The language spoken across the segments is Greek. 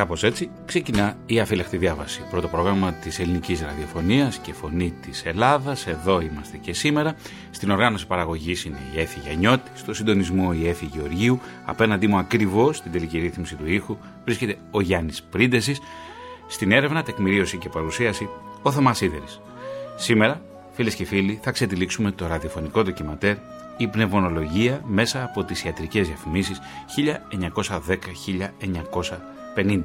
Και κάπως έτσι ξεκινά η αφύλακτη διάβαση. Πρώτο πρόγραμμα της ελληνικής ραδιοφωνίας και φωνή της Ελλάδας. Εδώ είμαστε και σήμερα. Στην οργάνωση παραγωγής είναι η Έφη Γιαννιώτη, στο συντονισμό η Έφη Γεωργίου. Απέναντί μου ακριβώς στην τελική ρύθμιση του ήχου βρίσκεται ο Γιάννης Πρίντεσης. Στην έρευνα, τεκμηρίωση και παρουσίαση ο Θωμάς Σίδερης. Σήμερα, φίλες και φίλοι, θα ξετυλίξουμε το ραδιοφωνικό ντοκιματέρ η πνευμονολογία μέσα από τις ιατρικές διαφημίσεις 1910-1950.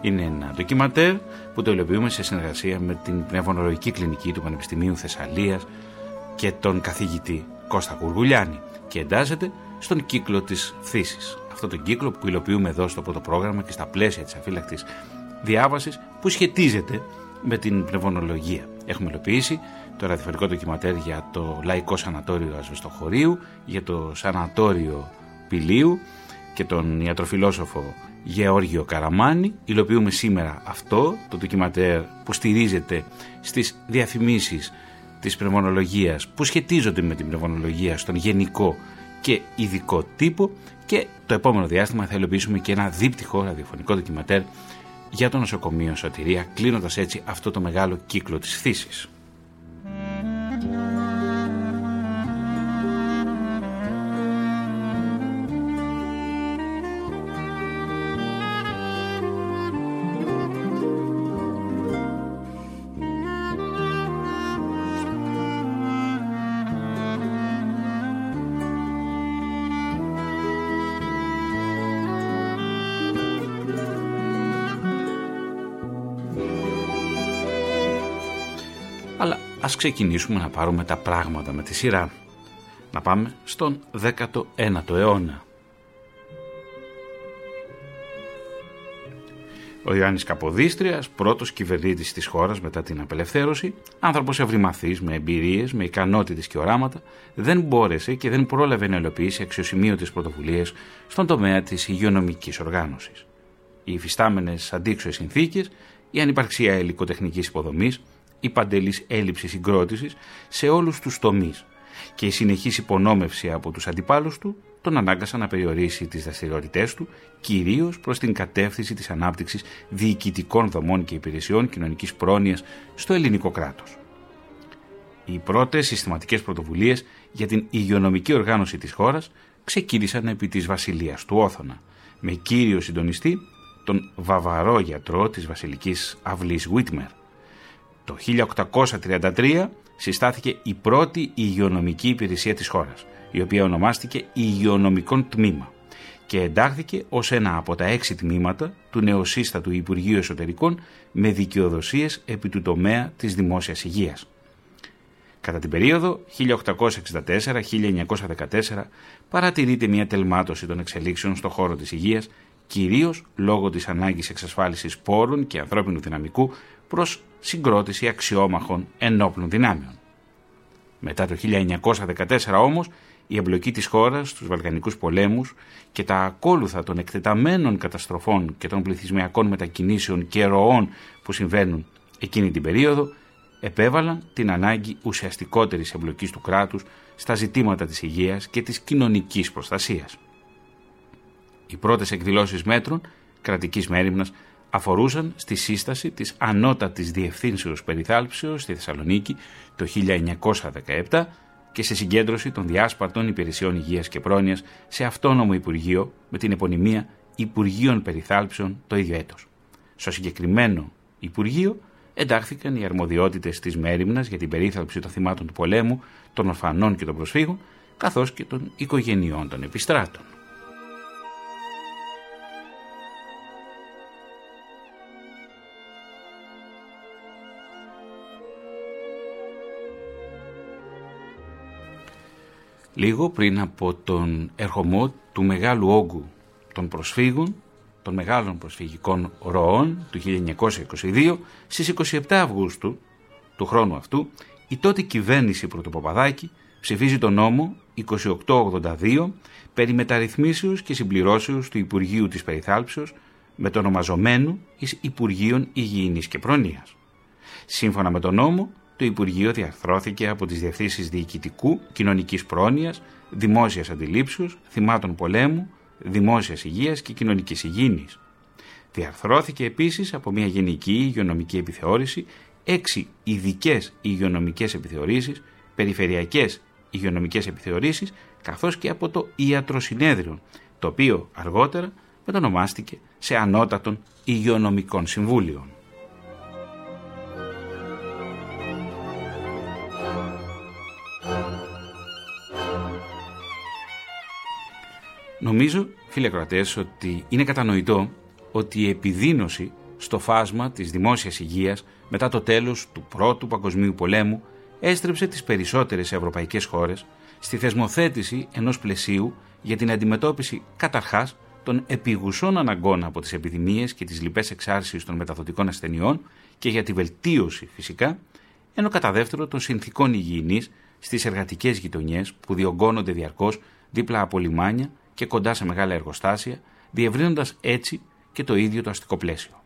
Είναι ένα ντοκιματέρ που το υλοποιούμε σε συνεργασία με την πνευμονολογική κλινική του Πανεπιστημίου Θεσσαλίας και τον καθηγητή Κώστα Κουργουλιάνη και εντάσσεται στον κύκλο της φθήσης. Αυτό τον κύκλο που υλοποιούμε εδώ στο πρώτο πρόγραμμα και στα πλαίσια της αφύλακτης διάβασης που σχετίζεται με την πνευμονολογία. Έχουμε υλοποιήσει το ραδιοφωνικό ντοκιματέρ για το Λαϊκό Σανατόριο Ασβεστοχωρίου, για το Σανατόριο Πηλίου και τον ιατροφιλόσοφο Γεώργιο Καραμάνη. Υλοποιούμε σήμερα αυτό, το ντοκιματέρ που στηρίζεται στις διαφημίσεις της πνευμονολογίας που σχετίζονται με την πνευμονολογία στον γενικό και ειδικό τύπο και το επόμενο διάστημα θα υλοποιήσουμε και ένα δίπτυχο ραδιοφωνικό ντοκιματέρ για το νοσοκομείο Σωτηρία, κλείνοντας έτσι αυτό το μεγάλο κύκλο της φύσης. Ας ξεκινήσουμε να πάρουμε τα πράγματα με τη σειρά. Να πάμε στον 19ο αιώνα. Ο Ιωάννης Καποδίστριας, πρώτος κυβερνήτης της χώρας μετά την απελευθέρωση, άνθρωπος ευρυμαθής, με εμπειρίες, με ικανότητες και οράματα, δεν μπόρεσε και δεν πρόλαβε να υλοποιήσει αξιοσημείωτες πρωτοβουλίες στον τομέα της υγειονομικής οργάνωσης. Οι υφιστάμενες αντίξωες συνθήκες, η ανυπαρξία υλικοτεχνικής υποδομής, η παντελής έλλειψης συγκρότησης σε όλους τους τομείς και η συνεχής υπονόμευση από τους αντιπάλους του τον ανάγκασαν να περιορίσει τις δραστηριότητές του κυρίως προς την κατεύθυνση της ανάπτυξης διοικητικών δομών και υπηρεσιών κοινωνικής πρόνοιας στο ελληνικό κράτος. Οι πρώτες συστηματικές πρωτοβουλίες για την υγειονομική οργάνωση της χώρας ξεκίνησαν επί της βασιλείας του Όθωνα, με κύριο συντονιστή τον βαβαρό γιατρό της βασιλικής αυλής Βίτμερ, το 1833 συστάθηκε η πρώτη υγειονομική υπηρεσία της χώρας, η οποία ονομάστηκε Υγειονομικών Τμήμα και εντάχθηκε ως ένα από τα έξι τμήματα του νεοσύστατου Υπουργείου Εσωτερικών με δικαιοδοσίες επί του τομέα της δημόσιας υγείας. Κατά την περίοδο 1864-1914 παρατηρείται μια τελμάτωση των εξελίξεων στον χώρο της υγείας, κυρίως λόγω της ανάγκης εξασφάλισης πόρων και ανθρώπινου δυναμικού προς συγκρότηση αξιόμαχων ενόπλων δυνάμεων. Μετά το 1914 όμως, η εμπλοκή της χώρας στους Βαλκανικούς πολέμους και τα ακόλουθα των εκτεταμένων καταστροφών και των πληθυσμιακών μετακινήσεων και ροών που συμβαίνουν εκείνη την περίοδο, επέβαλαν την ανάγκη ουσιαστικότερης εμπλοκής του κράτους στα ζητήματα της υγείας και της κοινωνικής προστασίας. Οι πρώτες εκδηλώσεις μέτρων κρατικής μέρημνας αφορούσαν στη σύσταση της ανώτατης διευθύνσεως περιθάλψεως στη Θεσσαλονίκη το 1917 και σε συγκέντρωση των διάσπαρτων υπηρεσιών υγείας και πρόνοιας σε αυτόνομο Υπουργείο με την επωνυμία Υπουργείων Περιθάλψεων το ίδιο έτος. Στο συγκεκριμένο Υπουργείο εντάχθηκαν οι αρμοδιότητες της μέρημνας για την περίθαλψη των θυμάτων του πολέμου, των ορφανών και των προσφύγων, καθώς και των οικογενειών των επιστράτων. Λίγο πριν από τον ερχομό του μεγάλου όγκου των προσφύγων, των μεγάλων προσφυγικών ροών του 1922, στις 27 Αυγούστου του χρόνου αυτού, η τότε κυβέρνηση Πρωτοπαπαδάκη ψηφίζει τον νόμο 2882 περί μεταρρυθμίσεως και συμπληρώσεως του Υπουργείου της Περιθάλψεως με το ονομαζομένο εις Υπουργείων Υγιεινής και Προνοίας. Σύμφωνα με τον νόμο, το Υπουργείο διαρθρώθηκε από τις διευθύνσεις διοικητικού, κοινωνικής πρόνοιας, δημόσιας αντιλήψεως, θυμάτων πολέμου, δημόσιας υγείας και κοινωνικής υγιεινής. Διαρθρώθηκε επίσης από μια γενική υγειονομική επιθεώρηση, έξι ειδικές υγειονομικές επιθεωρήσεις, περιφερειακές υγειονομικές επιθεωρήσεις, καθώς και από το Ιατροσυνέδριο, το οποίο αργότερα μετονομάστηκε σε ανώτατον υγειονομικών συμβούλιων. Νομίζω, φίλε κρατές, ότι είναι κατανοητό ότι η επιδείνωση στο φάσμα της δημόσιας υγείας μετά το τέλος του Πρώτου Παγκοσμίου Πολέμου έστρεψε τις περισσότερες ευρωπαϊκές χώρες στη θεσμοθέτηση ενός πλαισίου για την αντιμετώπιση καταρχάς των επιγουσών αναγκών από τις επιδημίες και τις λοιπές εξάρσεις των μεταδοτικών ασθενειών και για τη βελτίωση φυσικά, ενώ κατά δεύτερο των συνθήκων υγιεινής στις εργατικές γειτονιές που διωγγώνονται διαρκώς δίπλα από λιμάνια και κοντά σε μεγάλα εργοστάσια, διευρύνοντας έτσι και το ίδιο το αστικό πλαίσιο.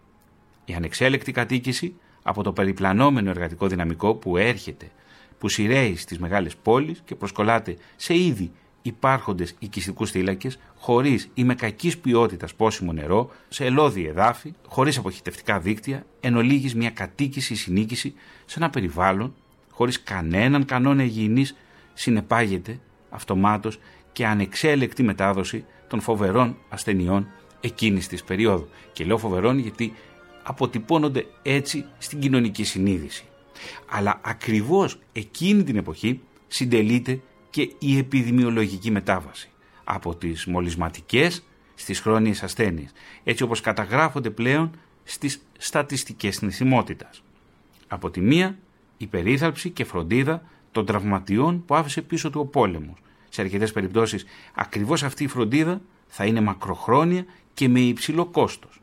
Η ανεξέλεκτη κατοίκηση από το περιπλανόμενο εργατικό δυναμικό που έρχεται, που σειραίει στις μεγάλες πόλεις και προσκολάται σε ήδη υπάρχοντες οικιστικούς θύλακες, χωρίς ή με κακής ποιότητας πόσιμο νερό, σε ελώδη εδάφη, χωρίς αποχητευτικά δίκτυα, εν ολίγης μια κατοίκηση ή συνήκηση σε ένα περιβάλλον, χωρίς κανέναν κανόνα υγιεινής, συνεπάγεται αυτομάτως και ανεξέλεκτη μετάδοση των φοβερών ασθενειών εκείνης της περίοδου. Και λέω φοβερών γιατί αποτυπώνονται έτσι στην κοινωνική συνείδηση. Αλλά ακριβώς εκείνη την εποχή συντελείται και η επιδημιολογική μετάβαση από τις μολυσματικές στις χρόνιες ασθένειες, έτσι όπως καταγράφονται πλέον στις στατιστικές νησιμότητας. Από τη μία, η περίθαλψη και φροντίδα των τραυματιών που άφησε πίσω του ο πόλεμος. Σε αρκετές περιπτώσεις, ακριβώς αυτή η φροντίδα θα είναι μακροχρόνια και με υψηλό κόστος.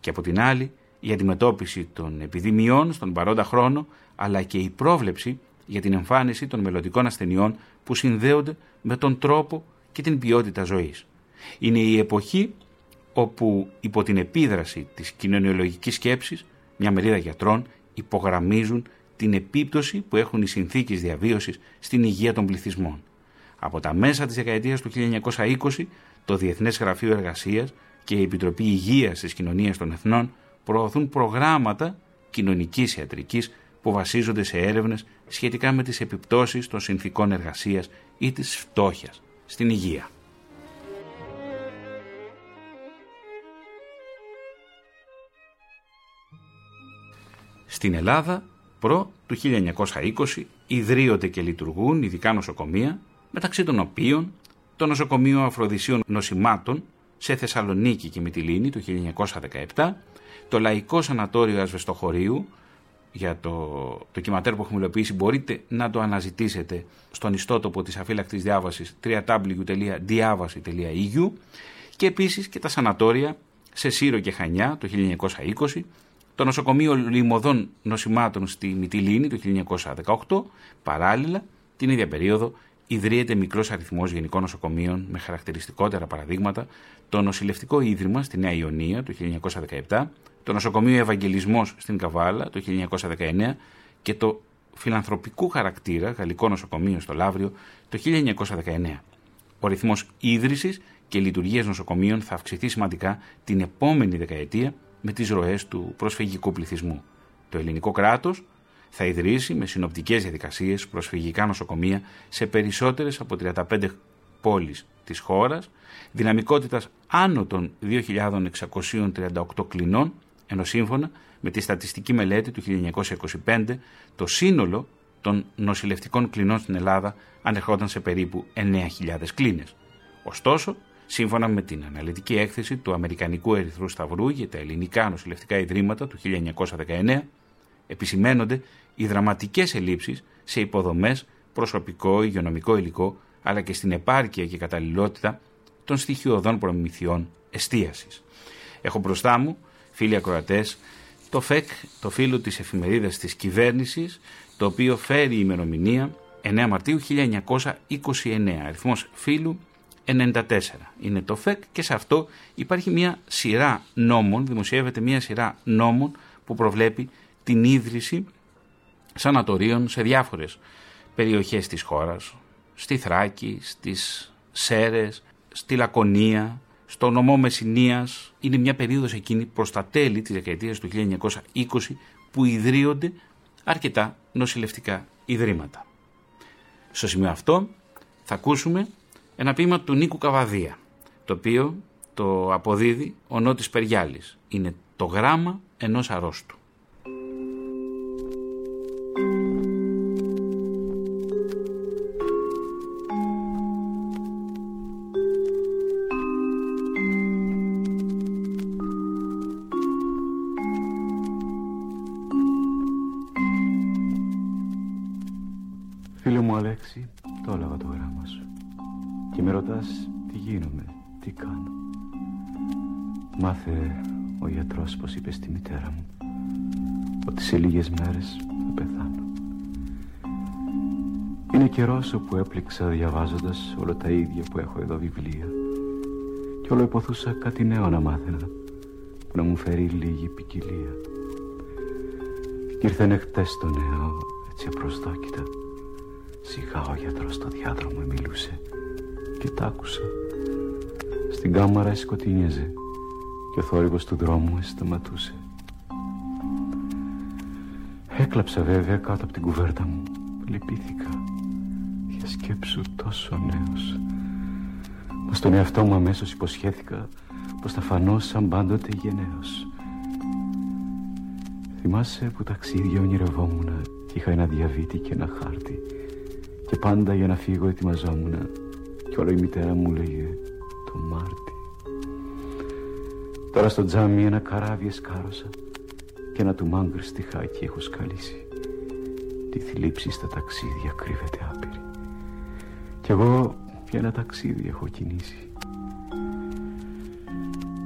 Και από την άλλη, η αντιμετώπιση των επιδημιών στον παρόντα χρόνο, αλλά και η πρόβλεψη για την εμφάνιση των μελλοντικών ασθενειών που συνδέονται με τον τρόπο και την ποιότητα ζωής. Είναι η εποχή όπου υπό την επίδραση της κοινωνιολογικής σκέψης μια μερίδα γιατρών υπογραμμίζουν την επίπτωση που έχουν οι συνθήκες διαβίωσης στην υγεία των πληθυσμών. Από τα μέσα της δεκαετίας του 1920 το Διεθνές Γραφείο Εργασίας και η Επιτροπή Υγείας της Κοινωνίας των Εθνών προωθούν προγράμματα κοινωνικής ιατρικής που βασίζονται σε έρευνες σχετικά με τις επιπτώσεις των συνθήκων εργασίας ή της φτώχειας στην υγεία. Στην Ελλάδα, προ του 1920, ιδρύονται και λειτουργούν ειδικά νοσοκομεία, μεταξύ των οποίων το νοσοκομείο Αφροδισίων Νοσημάτων σε Θεσσαλονίκη και Μυτιλίνη το 1917, το Λαϊκό Σανατόριο Ασβεστοχωρίου, για το ντοκιματέρ που έχουμε υλοποιήσει μπορείτε να το αναζητήσετε στον ιστότοπο της αφύλακτης διάβασης www.diavasi.eu και επίσης και τα σανατόρια σε Σύρο και Χανιά το 1920, το νοσοκομείο Λιμωδών Νοσημάτων στη Μυτιλίνη το 1918, παράλληλα την ίδια περίοδο ιδρύεται μικρός αριθμός γενικών νοσοκομείων με χαρακτηριστικότερα παραδείγματα, το Νοσηλευτικό Ίδρυμα στη Νέα Ιωνία το 1917, το Νοσοκομείο Ευαγγελισμός στην Καβάλα το 1919 και το φιλανθρωπικού χαρακτήρα Γαλλικό Νοσοκομείο στο Λαύριο το 1919. Ο ρυθμός ίδρυσης και λειτουργίας νοσοκομείων θα αυξηθεί σημαντικά την επόμενη δεκαετία με τις ροές του προσφυγικού πληθυσμού. Το ελληνικό κράτος θα ιδρύσει με συνοπτικές διαδικασίες προσφυγικά νοσοκομεία σε περισσότερες από 35 πόλεις της χώρας, δυναμικότητας άνω των 2.638 κλινών, ενώ σύμφωνα με τη στατιστική μελέτη του 1925 το σύνολο των νοσηλευτικών κλινών στην Ελλάδα ανερχόταν σε περίπου 9.000 κλίνες. Ωστόσο, σύμφωνα με την αναλυτική έκθεση του Αμερικανικού Ερυθρού Σταυρού για τα ελληνικά νοσηλευτικά ιδρύματα του 1919, επισημένονται οι δραματικές ελλείψεις σε υποδομές, προσωπικό, υγειονομικό υλικό, αλλά και στην επάρκεια και καταλληλότητα των στοιχειωδών προμηθειών εστίασης. Έχω μπροστά μου, φίλοι ακροατές, το ΦΕΚ, το φύλλο της εφημερίδας της κυβέρνησης, το οποίο φέρει η ημερομηνία 9 Μαρτίου 1929, αριθμός φύλου 94. Είναι το ΦΕΚ και σε αυτό υπάρχει μια σειρά νόμων, δημοσιεύεται μια σειρά νόμων που προβλέπει την ίδρυση σανατορίων σε διάφορες περιοχές της χώρας, στη Θράκη, στις Σέρες, στη Λακωνία, στο νομό Μεσσηνίας είναι μια περίοδος εκείνη προς τα τέλη της δεκαετίας του 1920 που ιδρύονται αρκετά νοσηλευτικά ιδρύματα. Στο σημείο αυτό θα ακούσουμε ένα ποίημα του Νίκου Καβαδία, το οποίο το αποδίδει ο Νότης Περιάλης. Είναι το γράμμα ενός αρρώστου. Φίλε μου Αλέξη, το έλαβα το γράμμα σου. Και με ρωτάς τι γίνομαι, τι κάνω. Μάθε ο γιατρός πως είπε στη μητέρα μου ότι σε λίγες μέρες θα πεθάνω. Είναι καιρός όπου έπληξα διαβάζοντας όλα τα ίδια που έχω εδώ βιβλία και όλο υποθούσα κάτι νέο να μάθαινα που να μου φέρει λίγη ποικιλία. Και ήρθανε χτες το νέο έτσι απροσδόκητα Σιγά ο γιατρός στο διάδρομο μιλούσε και τ' άκουσα. Στην κάμαρα σκοτεινιέζε και ο θόρυβος του δρόμου σταματούσε. Έκλαψα βέβαια κάτω από την κουβέρτα μου. Λυπήθηκα. Για σκέψου τόσο νέος. Μα στον εαυτό μου αμέσως υποσχέθηκα πως θα φανώ σαν πάντοτε γενναίος. Θυμάσαι που ταξίδια ονειρευόμουν και είχα ένα διαβήτη και ένα χάρτη και πάντα για να φύγω ετοιμαζόμουν και όλο η μητέρα μου λέγε το Μάρτι. Τώρα στο τζάμι ένα καράβι εσκάρωσα και ένα του μάγκρ στιχάκι έχω σκαλίσει. Τη θλίψη στα ταξίδια κρύβεται άπειρη. Κι εγώ για ένα ταξίδι έχω κινήσει.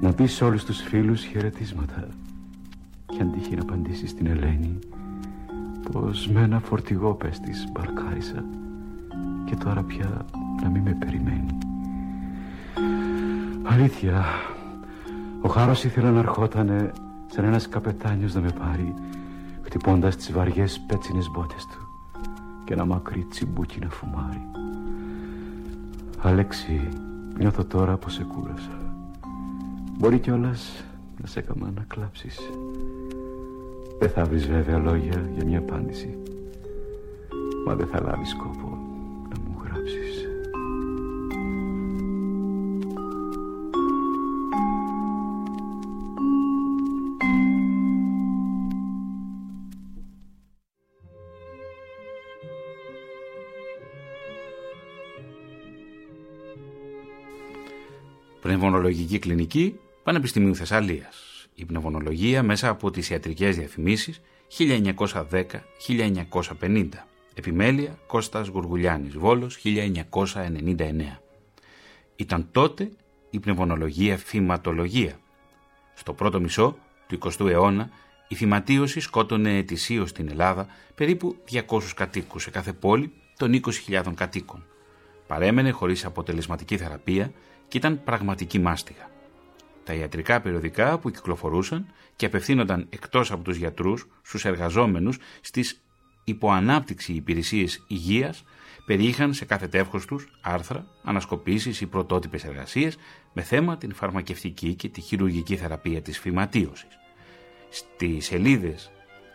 Να πεις σε όλους τους φίλους χαιρετίσματα και αν τύχει να απαντήσεις στην Ελένη πως με ένα φορτηγό πες της μπαρκάρισα και τώρα πια να μην με περιμένει. Αλήθεια, ο Χάρος ήθελε να ερχότανε σαν ένας καπετάνιος να με πάρει χτυπώντας τις βαριές πέτσινες μπότες του και ένα μακρύ τσιμπούκι να φουμάρει. Αλέξη, νιώθω τώρα πως σε κούρασα. Μπορεί κιόλας να σε έκαμα να κλάψεις. Δεν θα βρεις βέβαια λόγια για μια απάντηση. Μα δεν θα λάβεις κόπο Πνευμονολογική Κλινική Πανεπιστημίου Θεσσαλίας. Η πνευμονολογία μέσα από τις ιατρικές διαφημίσεις 1910-1950. Επιμέλεια Κώστας Γουργουλιάνης Βόλος 1999. Ήταν τότε η πνευμονολογία φυματολογία. Στο πρώτο μισό του 20ου αιώνα η φυματίωση σκότωνε ετησίως στην Ελλάδα περίπου 200 κατοίκους σε κάθε πόλη των 20.000 κατοίκων. Παρέμενε χωρίς αποτελεσματική θεραπεία και ήταν πραγματική μάστιγα. Τα ιατρικά περιοδικά που κυκλοφορούσαν και απευθύνονταν εκτός από τους γιατρούς στους εργαζόμενους στις υποανάπτυξη υπηρεσίες υγείας περιείχαν σε κάθε τεύχος τους άρθρα, ανασκοπήσεις ή πρωτότυπες εργασίες με θέμα την φαρμακευτική και τη χειρουργική θεραπεία της φυματίωσης. Στις σελίδες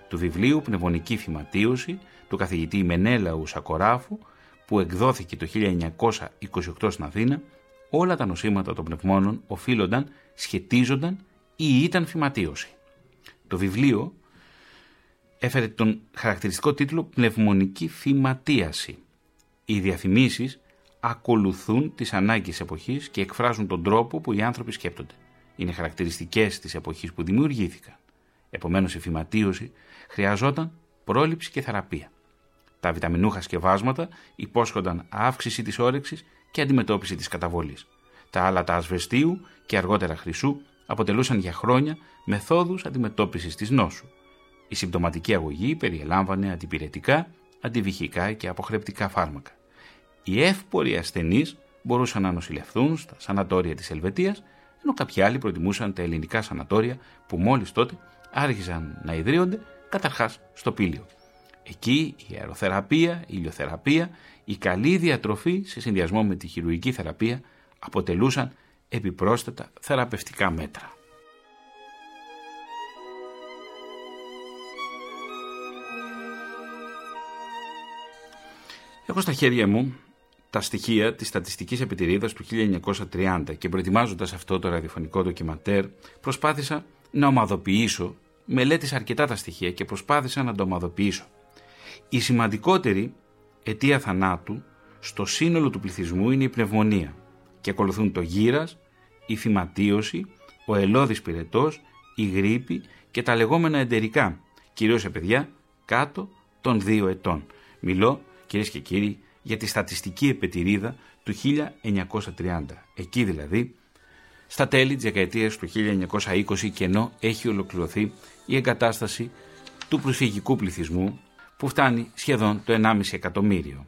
του βιβλίου «Πνευμονική φυματίωση» του καθηγητή Μενέλαου Σακοράφου που εκδόθηκε το 1928 στην Αθήνα όλα τα νοσήματα των πνευμόνων οφείλονταν, σχετίζονταν ή ήταν φυματίωση. Το βιβλίο έφερε τον χαρακτηριστικό τίτλο «Πνευμονική φυματίαση». Οι διαφημίσεις ακολουθούν τις ανάγκες εποχής και εκφράζουν τον τρόπο που οι άνθρωποι σκέπτονται. Είναι χαρακτηριστικές της εποχής που δημιουργήθηκαν. Επομένως η φυματίωση χρειαζόταν πρόληψη και θεραπεία. Τα βιταμινούχα σκευάσματα υπόσχονταν αύξηση της όρεξης και αντιμετώπιση της καταβολής. Τα άλατα ασβεστίου και αργότερα χρυσού αποτελούσαν για χρόνια μεθόδους αντιμετώπισης της νόσου. Η συμπτωματική αγωγή περιελάμβανε αντιπηρετικά, αντιβυχικά και αποχρεπτικά φάρμακα. Οι εύποροι ασθενείς μπορούσαν να νοσηλευθούν στα σανατόρια της Ελβετίας, ενώ κάποιοι άλλοι προτιμούσαν τα ελληνικά σανατόρια που μόλις τότε άρχισαν να ιδρύονται καταρχάς στο Πήλιο. Εκεί η αεροθεραπεία, η ηλιοθεραπεία, η καλή διατροφή σε συνδυασμό με τη χειρουργική θεραπεία αποτελούσαν επιπρόσθετα θεραπευτικά μέτρα. Έχω στα χέρια μου τα στοιχεία της στατιστικής επιτηρίδας του 1930 και προετοιμάζοντας αυτό το ραδιοφωνικό ντοκιματέρ προσπάθησα να ομαδοποιήσω, μελέτησα αρκετά τα στοιχεία και προσπάθησα να το ομαδοποιήσω. Η σημαντικότερη αιτία θανάτου στο σύνολο του πληθυσμού είναι η πνευμονία και ακολουθούν το γύρας, η θυματίωση, ο ελώδης πυρετός, η γρήπη και τα λεγόμενα εντερικά, κυρίως σε παιδιά κάτω των δύο ετών. Μιλώ, κυρίες και κύριοι, για τη στατιστική επετηρίδα του 1930. Εκεί δηλαδή, στα τέλη της δεκαετίας του 1920 και ενώ έχει ολοκληρωθεί η εγκατάσταση του προσφυγικού πληθυσμού που φτάνει σχεδόν το 1,5 εκατομμύριο.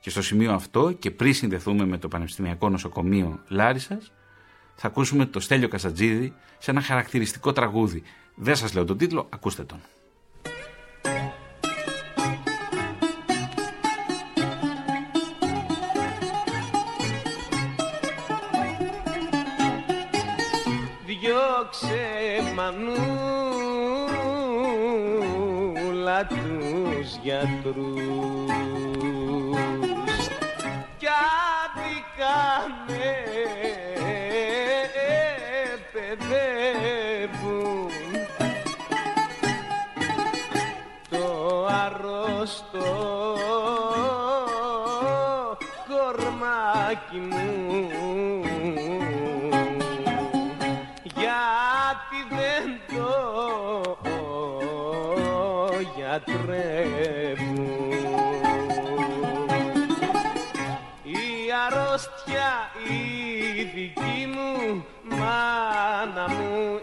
Και στο σημείο αυτό και πριν συνδεθούμε με το Πανεπιστημιακό Νοσοκομείο Λάρισας θα ακούσουμε το Στέλιο Κασατζίδη σε ένα χαρακτηριστικό τραγούδι. Δεν σας λέω τον τίτλο, ακούστε τον. Διώξε μανούλα γιατρούς. Κι αδικάμε παιδεύουν το αρρώστο κορμάκι μου γιατρεύουν η αρρώστια η δική μου μάνα μου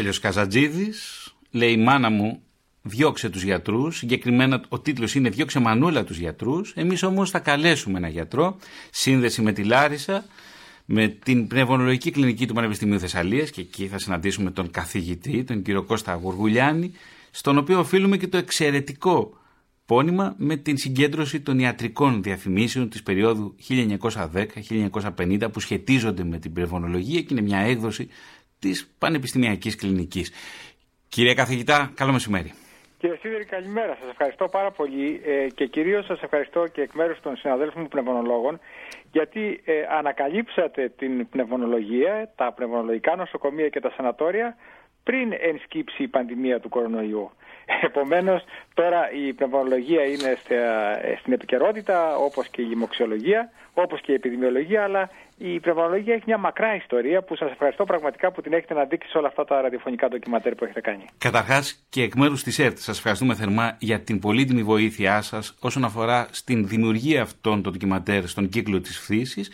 Στέλιος Καζατζίδης λέει η μάνα μου διώξε τους γιατρούς, συγκεκριμένα ο τίτλος είναι διώξε μανούλα τους γιατρούς, εμείς όμως θα καλέσουμε ένα γιατρό, σύνδεση με τη Λάρισα, με την πνευμονολογική κλινική του Πανεπιστημίου Θεσσαλίας και εκεί θα συναντήσουμε τον καθηγητή, τον κύριο Κώστα Γουργουλιάνη, στον οποίο οφείλουμε και το εξαιρετικό πόνημα με την συγκέντρωση των ιατρικών διαφημίσεων της περίοδου 1910-1950 που σχετίζονται με την πνευμονολογία και είναι μια έκδοση της Πανεπιστημιακής Κλινικής. Κύριε καθηγητά, καλό μεσημέρι. Κύριε Σίδερη, καλημέρα. Σας ευχαριστώ πάρα πολύ ε, και κυρίως σας ευχαριστώ και εκ μέρους των συναδέλφων μου πνευμονολόγων γιατί ε, ανακαλύψατε την πνευμονολογία, τα πνευμονολογικά νοσοκομεία και τα σανατόρια πριν ενσκύψει η πανδημία του κορονοϊού. Επομένως, τώρα η πνευμονολογία είναι στην επικαιρότητα, όπως και η λοιμοξιολογία, όπως και η επιδημιολογία, αλλά η πνευμονολογία έχει μια μακρά ιστορία που σας ευχαριστώ πραγματικά που την έχετε να δείξει σε όλα αυτά τα ραδιοφωνικά ντοκιματέρ που έχετε κάνει. Καταρχάς και εκ μέρους της ΕΡΤ σας ευχαριστούμε θερμά για την πολύτιμη βοήθειά σας όσον αφορά στην δημιουργία αυτών των ντοκιματέρ στον κύκλο της φθήσης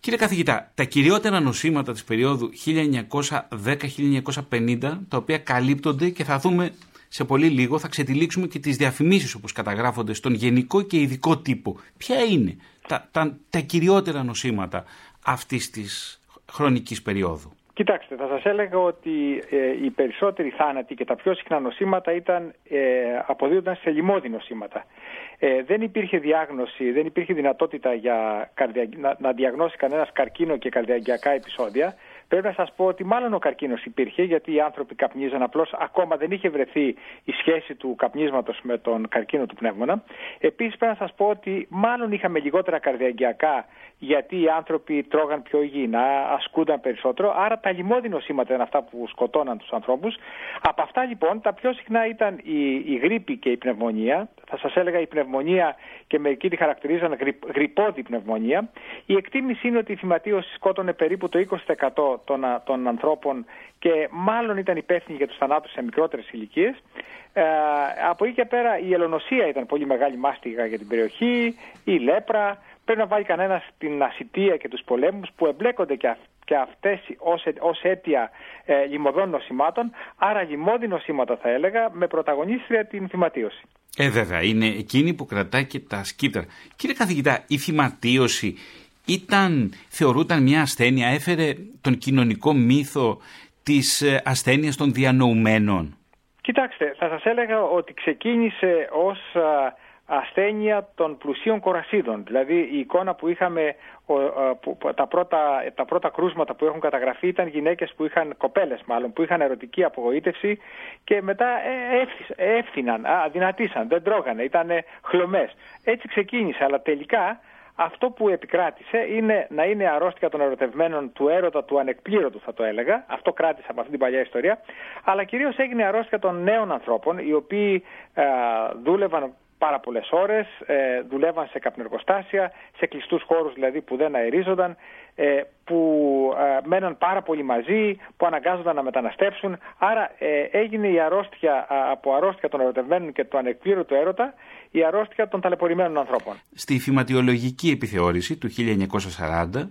Κύριε καθηγητά, τα κυριότερα νοσήματα της περίοδου 1910-1950, τα οποία καλύπτονται και θα δούμε σε πολύ λίγο, θα ξετυλίξουμε και τις διαφημίσεις όπως καταγράφονται στον γενικό και ειδικό τύπο. Ποια είναι τα, τα, τα κυριότερα νοσήματα αυτής της χρονικής περίοδου. Κοιτάξτε, θα σας έλεγα ότι ε, οι περισσότεροι θάνατοι και τα πιο συχνά νοσήματα ήταν, ε, αποδίδονταν σε λιμώδη νοσήματα. Ε, δεν υπήρχε διάγνωση, δεν υπήρχε δυνατότητα για καρδια... να, να διαγνώσει κανένας καρκίνο και καρδιαγγειακά επεισόδια. Πρέπει να σας πω ότι μάλλον ο καρκίνος υπήρχε, γιατί οι άνθρωποι καπνίζαν. Απλώς ακόμα δεν είχε βρεθεί η σχέση του καπνίσματος με τον καρκίνο του πνεύμονα. Επίσης πρέπει να σας πω ότι μάλλον είχαμε λιγότερα καρδιαγγειακά, γιατί οι άνθρωποι τρώγαν πιο υγιεινά, ασκούνταν περισσότερο. Άρα τα λιμώδη νοσήματα ήταν αυτά που σκοτώναν τους ανθρώπους. Από αυτά λοιπόν τα πιο συχνά ήταν η, η γρήπη και η πνευμονία. Θα σας έλεγα η πνευμονία και μερικοί τη χαρακτηρίζαν γρυπόδη πνευμονία. Η εκτίμηση είναι ότι η θυματίωση σκότωνε περίπου το 20% των, των ανθρώπων και μάλλον ήταν υπεύθυνη για τους θανάτους σε μικρότερες ηλικίες. Ε, από εκεί και πέρα η ελονοσία ήταν πολύ μεγάλη μάστιγα για την περιοχή, η λέπρα, πρέπει να βάλει κανένας την ασυτεία και τους πολέμους που εμπλέκονται και, και αυτές ως, ως αίτια ε, λιμωδών νοσημάτων, άρα λιμώδη νοσήματα θα έλεγα, με πρωταγωνίστρια την θυματίωση. Ε, βέβαια, είναι εκείνη που κρατάει και τα σκύπτρα. Κύριε καθηγητά, η θυματίωση ήταν, θεωρούταν μια ασθένεια, έφερε τον κοινωνικό μύθο της ε, ασθένειας των διανοουμένων. Κοιτάξτε, θα σας έλεγα ότι ξεκίνησε ως ασθένεια των πλουσίων κορασίδων. Δηλαδή η εικόνα που είχαμε, τα, πρώτα, τα πρώτα κρούσματα που έχουν καταγραφεί ήταν γυναίκες που είχαν, κοπέλες μάλλον, που είχαν ερωτική απογοήτευση και μετά ε, έφθηναν, αδυνατήσαν, δεν τρώγανε, ήταν χλωμές. Έτσι ξεκίνησε, αλλά τελικά αυτό που επικράτησε είναι να είναι αρρώστια των ερωτευμένων του έρωτα του ανεκπλήρωτου, θα το έλεγα. Αυτό κράτησε από αυτή την παλιά ιστορία. Αλλά κυρίως έγινε αρρώστια των νέων ανθρώπων, οι οποίοι ε, δούλευαν πάρα πολλές ώρες, ε, δουλεύαν σε καπνεργοστάσια, σε κλειστούς χώρους δηλαδή που δεν αερίζονταν, ε, που ε, μέναν πάρα πολύ μαζί, που αναγκάζονταν να μεταναστεύσουν. Άρα ε, έγινε η αρρώστια από αρρώστια των ερωτευμένων και του ανεκπλήρωτου έρωτα, η αρρώστια των ταλαιπωρημένων ανθρώπων. Στη φυματιολογική επιθεώρηση του 1940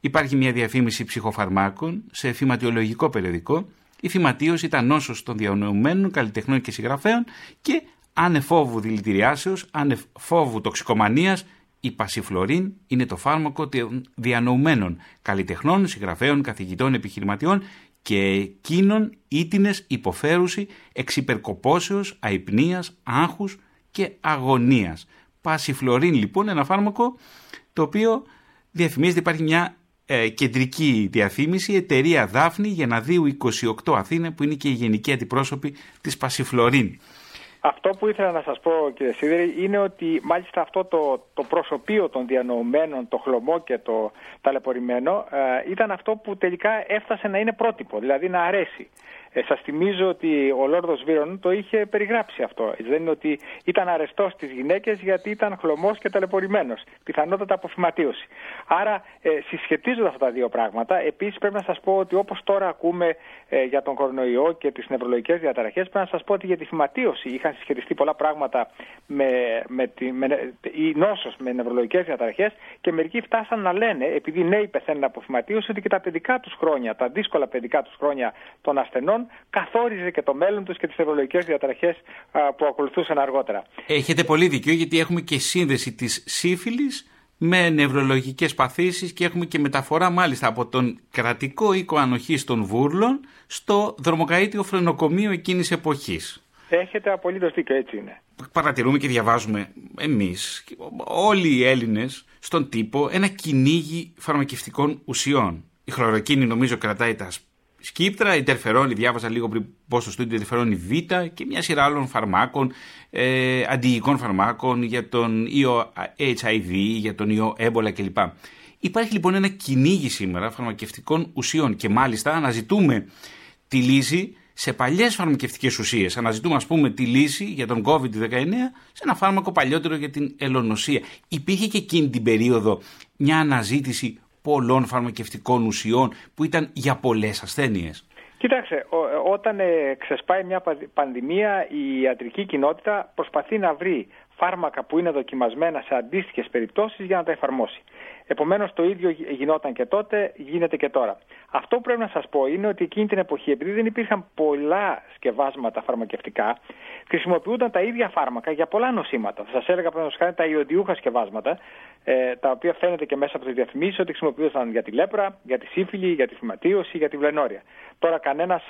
υπάρχει μια διαφήμιση ψυχοφαρμάκων σε φυματιολογικό περιοδικό. Η φυματίωση ήταν νόσος των διανοημένων καλλιτεχνών και συγγραφέων και ανεφόβου δηλητηριάσεως, ανεφόβου τοξικομανίας, η πασιφλωρίν είναι το φάρμακο των διανοουμένων καλλιτεχνών, συγγραφέων, καθηγητών, επιχειρηματιών και εκείνων ήτινες υποφέρουση εξυπερκοπόσεως, αϊπνίας, άγχους και αγωνίας. Πασιφλωρίν λοιπόν ένα φάρμακο το οποίο διαφημίζεται υπάρχει μια ε, κεντρική διαφήμιση εταιρεία Δάφνη Γεναδίου 28 Αθήνα που είναι και η γενική αντιπρόσωπη της Πασιφλωρίν. Αυτό που ήθελα να σας πω κύριε Σίδερη είναι ότι μάλιστα αυτό το, το προσωπείο των διανοουμένων, το χλωμό και το ταλαιπωρημένο ε, ήταν αυτό που τελικά έφτασε να είναι πρότυπο, δηλαδή να αρέσει. Ε, Σας θυμίζω ότι ο Λόρδος Βίρον το είχε περιγράψει αυτό. Δεν είναι ότι ήταν αρεστός στις γυναίκες γιατί ήταν χλωμός και ταλαιπωρημένος. Πιθανότατα από φυματίωση. Άρα ε, συσχετίζονται αυτά τα δύο πράγματα. Επίσης πρέπει να σας πω ότι όπως τώρα ακούμε ε, για τον κορονοϊό και τις νευρολογικές διαταραχές, πρέπει να σας πω ότι για τη φυματίωση είχαν συσχετιστεί πολλά πράγματα με, με, τη, με η νόσος με νευρολογικές διαταραχές και μερικοί φτάσαν να λένε, επειδή νέοι πεθαίνουν από φυματίωση, ότι και τα παιδικά τους χρόνια, τα δύσκολα παιδικά τους χρόνια των ασθενών καθόριζε και το μέλλον τους και τις νευρολογικέ διαταραχές που ακολουθούσαν αργότερα. Έχετε πολύ δίκιο γιατί έχουμε και σύνδεση της σύφυλλη με νευρολογικές παθήσεις και έχουμε και μεταφορά μάλιστα από τον κρατικό οίκο ανοχής των Βούρλων στο δρομοκαίτιο φρενοκομείο εκείνης εποχής. Έχετε απολύτως δίκιο, έτσι είναι. Παρατηρούμε και διαβάζουμε εμείς, όλοι οι Έλληνες, στον τύπο ένα κυνήγι φαρμακευτικών ουσιών. Η χλωροκίνη νομίζω κρατάει τα σκύπτρα, Ιντερφερόνη, διάβαζα λίγο πριν πώ στο στούντιο Ιντερφερόνη Β και μια σειρά άλλων φαρμάκων, ε, αντιγικών φαρμάκων για τον ιό HIV, για τον ιό έμπολα κλπ. Υπάρχει λοιπόν ένα κυνήγι σήμερα φαρμακευτικών ουσιών και μάλιστα αναζητούμε τη λύση σε παλιές φαρμακευτικές ουσίες. Αναζητούμε, ας πούμε, τη λύση για τον COVID-19 σε ένα φάρμακο παλιότερο για την ελονοσία. Υπήρχε και εκείνη την περίοδο μια αναζήτηση πολλών φαρμακευτικών ουσιών που ήταν για πολλές ασθένειες. Κοίταξε, όταν ε, ξεσπάει μια πανδημία, η ιατρική κοινότητα προσπαθεί να βρει φάρμακα που είναι δοκιμασμένα σε αντίστοιχες περιπτώσεις για να τα εφαρμόσει. Επομένως, το ίδιο γινόταν και τότε, γίνεται και τώρα. Αυτό που πρέπει να σας πω είναι ότι εκείνη την εποχή, επειδή δεν υπήρχαν πολλά σκευάσματα φαρμακευτικά, χρησιμοποιούνταν τα ίδια φάρμακα για πολλά νοσήματα. Θα σας έλεγα, παραδείγματο χάρη, τα ιοντιούχα σκευάσματα, ε, τα οποία φαίνεται και μέσα από τις διαφημίσεις ότι χρησιμοποιούνταν για τη λέπρα, για τη σύφυλλη, για τη θυματίωση, για τη βλενόρια. Τώρα, κανένας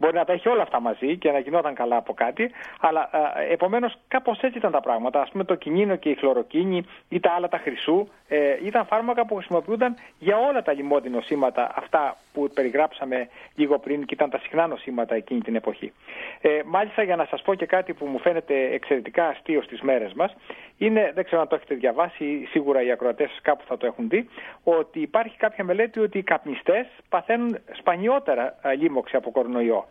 Μπορεί να τα έχει όλα αυτά μαζί και να γινόταν καλά από κάτι, αλλά επομένως κάπως έτσι ήταν τα πράγματα. Α πούμε το κινίνο και η χλωροκίνη ή τα άλλα τα χρυσού ε, ήταν φάρμακα που χρησιμοποιούνταν για όλα τα λιμώδη νοσήματα, αυτά που περιγράψαμε λίγο πριν και ήταν τα συχνά νοσήματα εκείνη την εποχή. Ε, μάλιστα, για να σας πω και κάτι που μου φαίνεται εξαιρετικά αστείο στις μέρες μας, είναι, δεν ξέρω αν το έχετε διαβάσει, σίγουρα οι ακροατές κάπου θα το έχουν δει, ότι υπάρχει κάποια μελέτη ότι οι καπνιστές παθαίνουν σπανιότερα λίμωξη από κορονοϊό.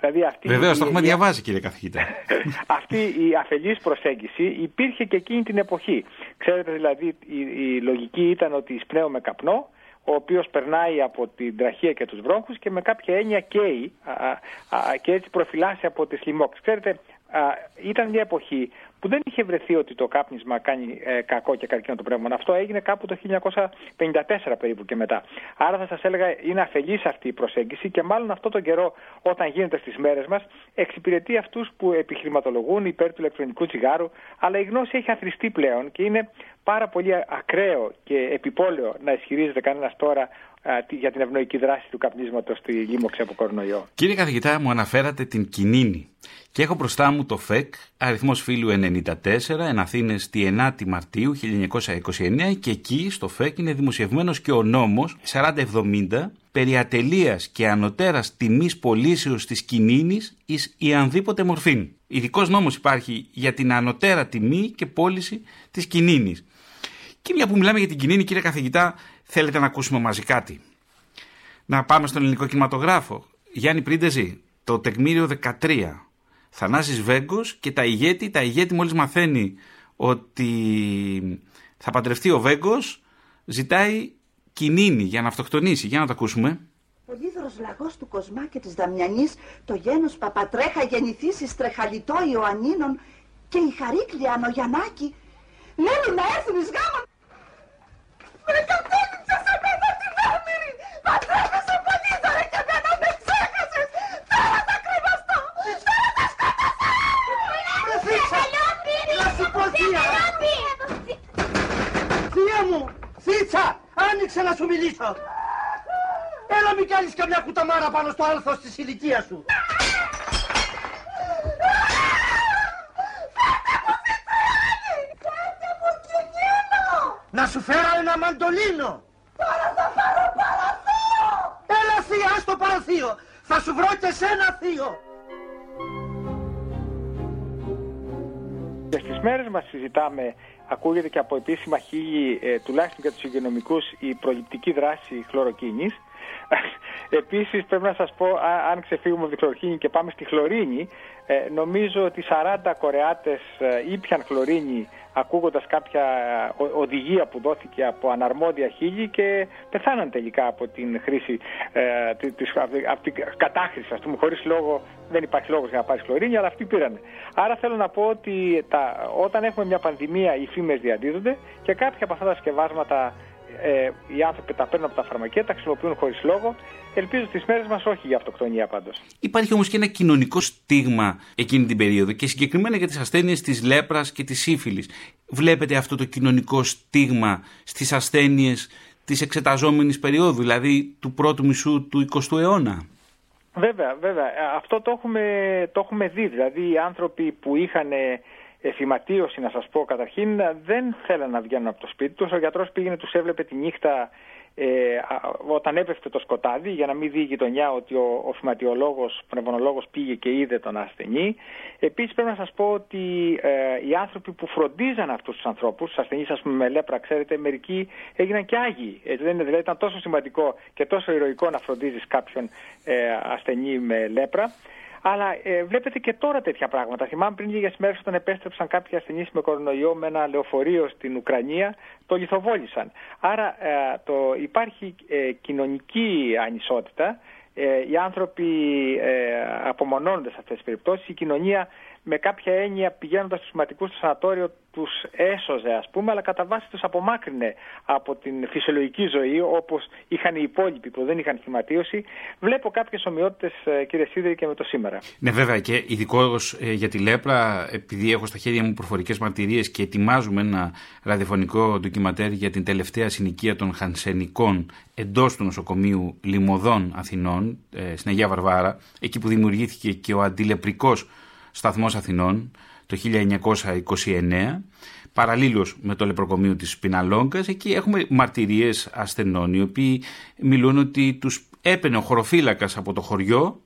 Δηλαδή Βεβαίως, το έχουμε διαβάσει, κύριε καθηγητά. αυτή η αφελής προσέγγιση υπήρχε και εκείνη την εποχή. Ξέρετε, δηλαδή, η, η λογική ήταν ότι εισπνέουμε καπνό, ο οποίος περνάει από την τραχεία και τους βρόχους και με κάποια έννοια καίει και έτσι προφυλάσσει από τις λοιμώξεις. Ξέρετε, ήταν μια εποχή που δεν είχε βρεθεί ότι το κάπνισμα κάνει ε, κακό και καρκίνο το πνεύμα. Αυτό έγινε κάπου το 1954 περίπου και μετά. Άρα θα σας έλεγα είναι αφελής αυτή η προσέγγιση και μάλλον αυτό τον καιρό, όταν γίνεται στις μέρες μας, εξυπηρετεί αυτούς που επιχειρηματολογούν υπέρ του ηλεκτρονικού τσιγάρου. Αλλά η γνώση έχει αθρηστεί πλέον και είναι πάρα πολύ ακραίο και επιπόλαιο να ισχυρίζεται κανένας τώρα για την ευνοϊκή δράση του καπνίσματος στη λίμωξη από κορονοϊό. Κύριε καθηγητά, μου αναφέρατε την κινίνη και έχω μπροστά μου το ΦΕΚ, αριθμός φίλου 9. 1994, εναθήνε τη 9η Μαρτίου 1929 και εκεί στο ΦΕΚ είναι δημοσιευμένος και ο νόμος 4070 περί ατελείας και ανωτέρας τιμής πωλήσεως της κινήνης η ανδήποτε μορφή. Ειδικός νόμος υπάρχει για την ανωτέρα τιμή και πώληση της κινήνης. Και μια που μιλάμε για την κινήνη κύριε καθηγητά θέλετε να ακούσουμε μαζί κάτι. Να πάμε στον ελληνικό κινηματογράφο. Γιάννη Πρίντεζη, το τεκμήριο 13 Θανάσης Βέγκος και τα ηγέτη, τα ηγέτη μόλις μαθαίνει ότι θα παντρευτεί ο Βέγκος, ζητάει κινίνη για να αυτοκτονήσει. Για να το ακούσουμε. Ο λίδρος λαγός του Κοσμά και της Δαμιανής, το γένος Παπατρέχα γεννηθήσει στρεχαλιτό Ιωαννίνων και η Χαρίκλια Ανογιαννάκη, Λένε να έρθουν εις γάμα. Βρε κατέληξα σε μένα την άμυρη. Παντρεύεσαι πολύ τώρα και μένα με ξέχασες. Τώρα θα κρυβαστώ. Τώρα θα σκοτώσω. Φίτσα. Να σου πω θεία. Θεία μου. Φίτσα. Άνοιξε να σου μιλήσω. Έλα μην κάνεις καμιά κουταμάρα πάνω στο άλθος της ηλικίας σου. Να σου φέρω ένα μαντολίνο. Τώρα θα πάρω παραθείο. Έλα θεία, στο παραθείο. Θα σου βρω και σένα θείο. Και στις μέρες μας συζητάμε, ακούγεται και από επίσημα χείλη, ε, τουλάχιστον για τους υγειονομικούς, η προληπτική δράση χλωροκίνης. Επίσης πρέπει να σας πω, αν ξεφύγουμε από τη χλωροκίνη και πάμε στη χλωρίνη, ε, νομίζω ότι 40 Κορεάτες ε, ήπιαν χλωρίνη ακούγοντας κάποια οδηγία που δόθηκε από αναρμόδια χείλη και πεθάναν τελικά από την χρήση, ε, της, από την κατάχρηση, ας πούμε, χωρίς λόγο, δεν υπάρχει λόγος για να πάρεις χλωρίνη, αλλά αυτοί πήραν. Άρα θέλω να πω ότι τα, όταν έχουμε μια πανδημία οι φήμες διαδίδονται και κάποια από αυτά τα σκευάσματα ε, οι άνθρωποι τα παίρνουν από τα φαρμακεία, τα χρησιμοποιούν χωρίς λόγο. Ελπίζω στι μέρες μας όχι για αυτοκτονία πάντως. Υπάρχει όμως και ένα κοινωνικό στίγμα εκείνη την περίοδο και συγκεκριμένα για τις ασθένειες της λέπρας και της σύφυλλη. Βλέπετε αυτό το κοινωνικό στίγμα στις ασθένειες της εξεταζόμενης περίοδου, δηλαδή του πρώτου μισού του 20ου αιώνα; Βέβαια, βέβαια. Αυτό το έχουμε, το έχουμε δει. Δηλαδή οι άνθρωποι που είχαν εφηματίωση να σας πω καταρχήν δεν θέλαν να βγαίνουν από το σπίτι τους. Ο γιατρός πήγαινε, τους έβλεπε τη νύχτα ε, όταν έπεφτε το σκοτάδι για να μην δει η γειτονιά ότι ο, ο φυματιολόγος, πνευμονολόγος πήγε και είδε τον ασθενή. Επίσης πρέπει να σας πω ότι ε, οι άνθρωποι που φροντίζαν αυτούς τους ανθρώπους, τους ασθενείς ας πούμε με λέπρα, ξέρετε, μερικοί έγιναν και άγιοι. Έτσι δεν είναι, δηλαδή ήταν τόσο σημαντικό και τόσο ηρωικό να φροντίζεις κάποιον ε, ασθενή με λέπρα. Αλλά ε, βλέπετε και τώρα τέτοια πράγματα. Θυμάμαι πριν λίγες μέρες όταν επέστρεψαν κάποιοι ασθενείς με κορονοϊό με ένα λεωφορείο στην Ουκρανία, το λιθοβόλησαν. Άρα ε, το, υπάρχει ε, κοινωνική ανισότητα. Ε, οι άνθρωποι απομονώνονται σε αυτές τις περιπτώσεις. Η κοινωνία με κάποια έννοια πηγαίνοντας στους σημαντικού στο σανατόριο τους έσωζε, ας πούμε, αλλά κατά βάση τους απομάκρυνε από την φυσιολογική ζωή όπως είχαν οι υπόλοιποι που δεν είχαν θυματίωση. Βλέπω κάποιες ομοιότητες, κύριε Σίδερη, και με το σήμερα. Ναι, βέβαια, και ειδικώ ε, για τη λέπρα, επειδή έχω στα χέρια μου προφορικές μαρτυρίες και ετοιμάζουμε ένα ραδιοφωνικό ντοκιματέρ για την τελευταία συνοικία των Χανσενικών εντός του νοσοκομείου Λιμωδών Αθηνών, ε, στην Αγία Βαρβάρα, εκεί που δημιουργήθηκε και ο αντιλεπρικός σταθμός Αθηνών το 1929 παραλλήλως με το λεπροκομείο της Πιναλόγκας εκεί έχουμε μαρτυρίες ασθενών οι οποίοι μιλούν ότι τους έπαινε ο χωροφύλακας από το χωριό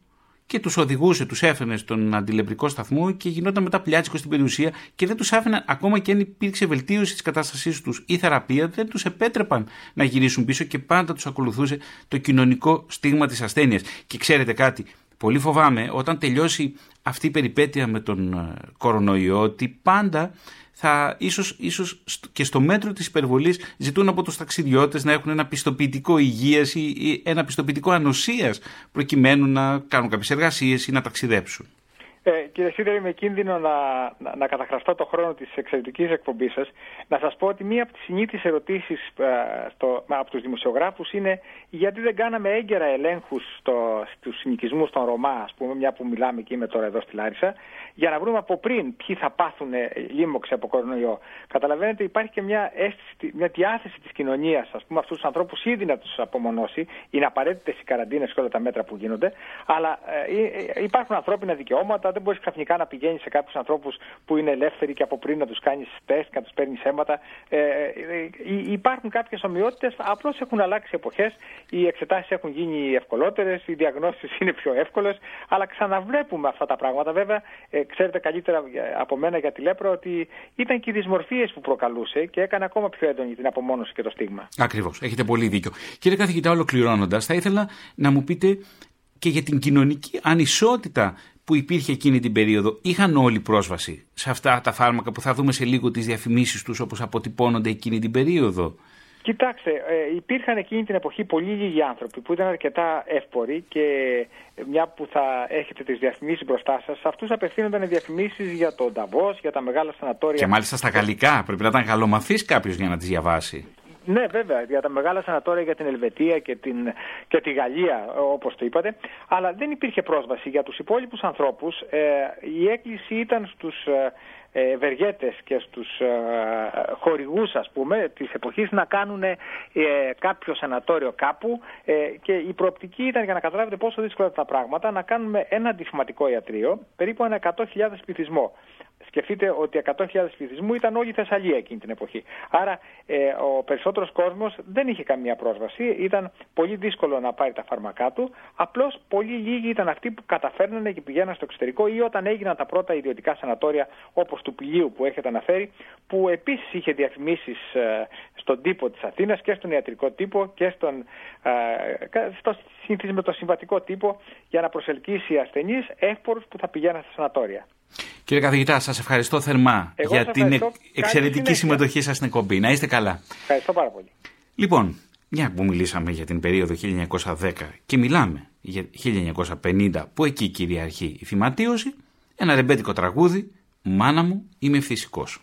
και τους οδηγούσε, τους έφερνε στον αντιλεπρικό σταθμό και γινόταν μετά πλιάτσικο στην περιουσία και δεν τους άφηναν ακόμα και αν υπήρξε βελτίωση της κατάστασής τους ή θεραπεία δεν τους επέτρεπαν να γυρίσουν πίσω και πάντα τους ακολουθούσε το κοινωνικό στίγμα της ασθένειας. Και ξέρετε κάτι, πολύ φοβάμαι όταν τελειώσει αυτή η περιπέτεια με τον ε, κορονοϊό ότι πάντα θα ίσως, ίσως και στο μέτρο της υπερβολής ζητούν από τους ταξιδιώτες να έχουν ένα πιστοποιητικό υγείας ή ένα πιστοποιητικό ανοσίας προκειμένου να κάνουν κάποιες εργασίες ή να ταξιδέψουν. Ε, κύριε Σίδερη, με κίνδυνο να, να, να καταχραστώ το χρόνο της εξαιρετικής εκπομπής σας, να σας πω ότι μία από τις συνήθεις ερωτήσεις ε, από τους δημοσιογράφους είναι γιατί δεν κάναμε έγκαιρα ελέγχους στους συνοικισμούς των Ρωμά, ας πούμε, μια που μιλάμε και είμαι τώρα εδώ στη Λάρισα, για να βρούμε από πριν ποιοι θα πάθουν λίμωξη από κορονοϊό. Καταλαβαίνετε, υπάρχει και μια, αίσθηση, μια διάθεση της κοινωνίας, ας πούμε, αυτούς τους ανθρώπους ήδη να τους απομονώσει. Είναι απαραίτητες οι καραντίνες και όλα τα μέτρα που γίνονται, αλλά ε, ε, ε υπάρχουν ανθρώπινα δικαιώματα δεν μπορείς ξαφνικά να πηγαίνεις σε κάποιους ανθρώπους που είναι ελεύθεροι και από πριν να τους κάνεις τεστ και να τους παίρνεις αίματα. Ε, ε, ε υπάρχουν κάποιες ομοιότητες, απλώς έχουν αλλάξει εποχές. Οι εξετάσεις έχουν γίνει ευκολότερες, οι διαγνώσεις είναι πιο εύκολες, αλλά ξαναβλέπουμε αυτά τα πράγματα. Βέβαια, ε, ξέρετε καλύτερα από μένα για τη λέπρα ότι ήταν και οι δυσμορφίες που προκαλούσε και έκανε ακόμα πιο έντονη την απομόνωση και το στίγμα. Ακριβώς. Έχετε πολύ δίκιο. Κύριε καθηγητά, ολοκληρώνοντας, θα ήθελα να μου πείτε και για την κοινωνική ανισότητα που υπήρχε εκείνη την περίοδο είχαν όλοι πρόσβαση σε αυτά τα φάρμακα που θα δούμε σε λίγο τις διαφημίσεις τους όπως αποτυπώνονται εκείνη την περίοδο. Κοιτάξτε, ε, υπήρχαν εκείνη την εποχή πολύ λίγοι άνθρωποι που ήταν αρκετά εύποροι και μια που θα έχετε τις διαφημίσεις μπροστά σας, σε αυτούς απευθύνονταν διαφημίσεις για τον Νταβός, για τα μεγάλα σανατόρια. Και μάλιστα στα γαλλικά, πρέπει να ήταν καλομαθής κάποιος για να τις διαβάσει. Ναι, βέβαια, για τα μεγάλα σανατόρια για την Ελβετία και, την, και τη Γαλλία, όπως το είπατε, αλλά δεν υπήρχε πρόσβαση για τους υπόλοιπους ανθρώπους. Ε, η έκκληση ήταν στους ε, ευεργέτες και στους ε, χορηγούς, ας πούμε, της εποχής να κάνουν ε, κάποιο σανατόριο κάπου ε, και η προοπτική ήταν, για να καταλάβετε πόσο δύσκολα τα πράγματα, να κάνουμε ένα αντιφυματικό ιατρείο, περίπου ένα 100.000 πληθυσμό. Σκεφτείτε ότι 100.000 πληθυσμού ήταν όλη η Θεσσαλία εκείνη την εποχή. Άρα ε, ο περισσότερος κόσμος δεν είχε καμία πρόσβαση. Ήταν πολύ δύσκολο να πάρει τα φάρμακά του. Απλώς πολύ λίγοι ήταν αυτοί που καταφέρνανε και πηγαίναν στο εξωτερικό ή όταν έγιναν τα πρώτα ιδιωτικά σανατόρια όπως του Πηλίου που έχετε αναφέρει, που επίσης είχε διαφημίσεις ε, στον τύπο της Αθήνας και στον ιατρικό τύπο και στον, ε, στο με το συμβατικό τύπο για να προσελκύσει ασθενείς εύπορους που θα πηγαίναν στα σανατόρια. Κύριε καθηγητά, σας ευχαριστώ θερμά για την εξαιρετική συμμετοχή σας στην εκπομπή. Να είστε καλά. Ευχαριστώ πάρα πολύ. Λοιπόν, μια που μιλήσαμε για την περίοδο 1910 και μιλάμε για 1950 που εκεί κυριαρχεί η φυματίωση, ένα ρεμπέτικο τραγούδι «Μάνα μου είμαι φυσικός».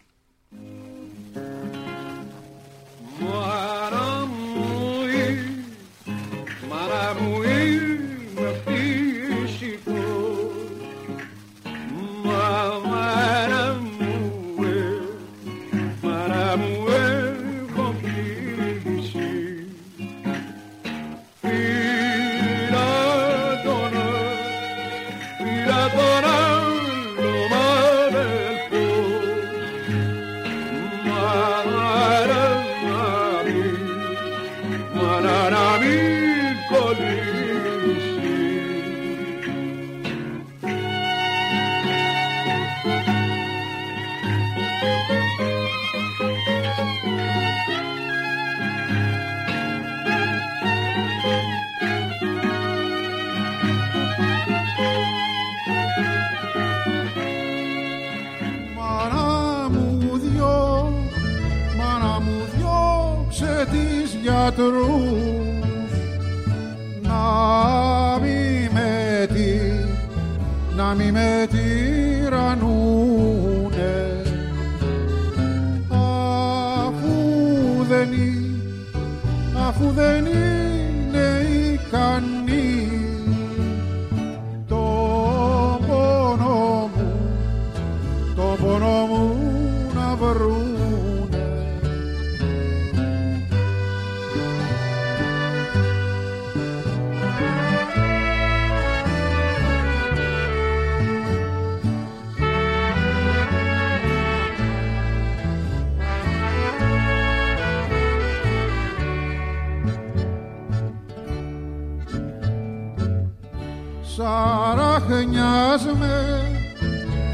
Σαραχνιάσμε,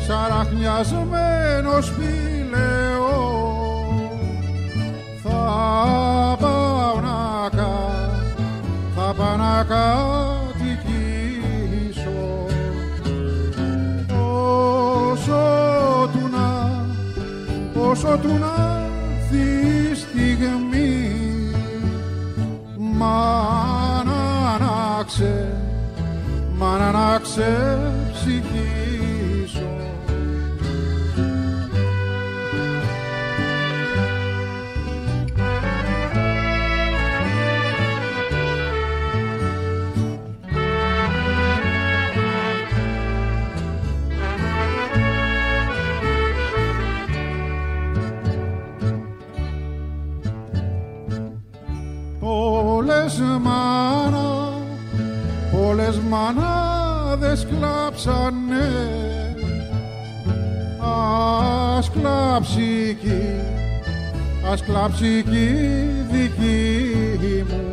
σαραχνιασμένος πηλαιό μάνα κλάψανε Ας κλάψει κι, ας κλάψει κι η δική μου.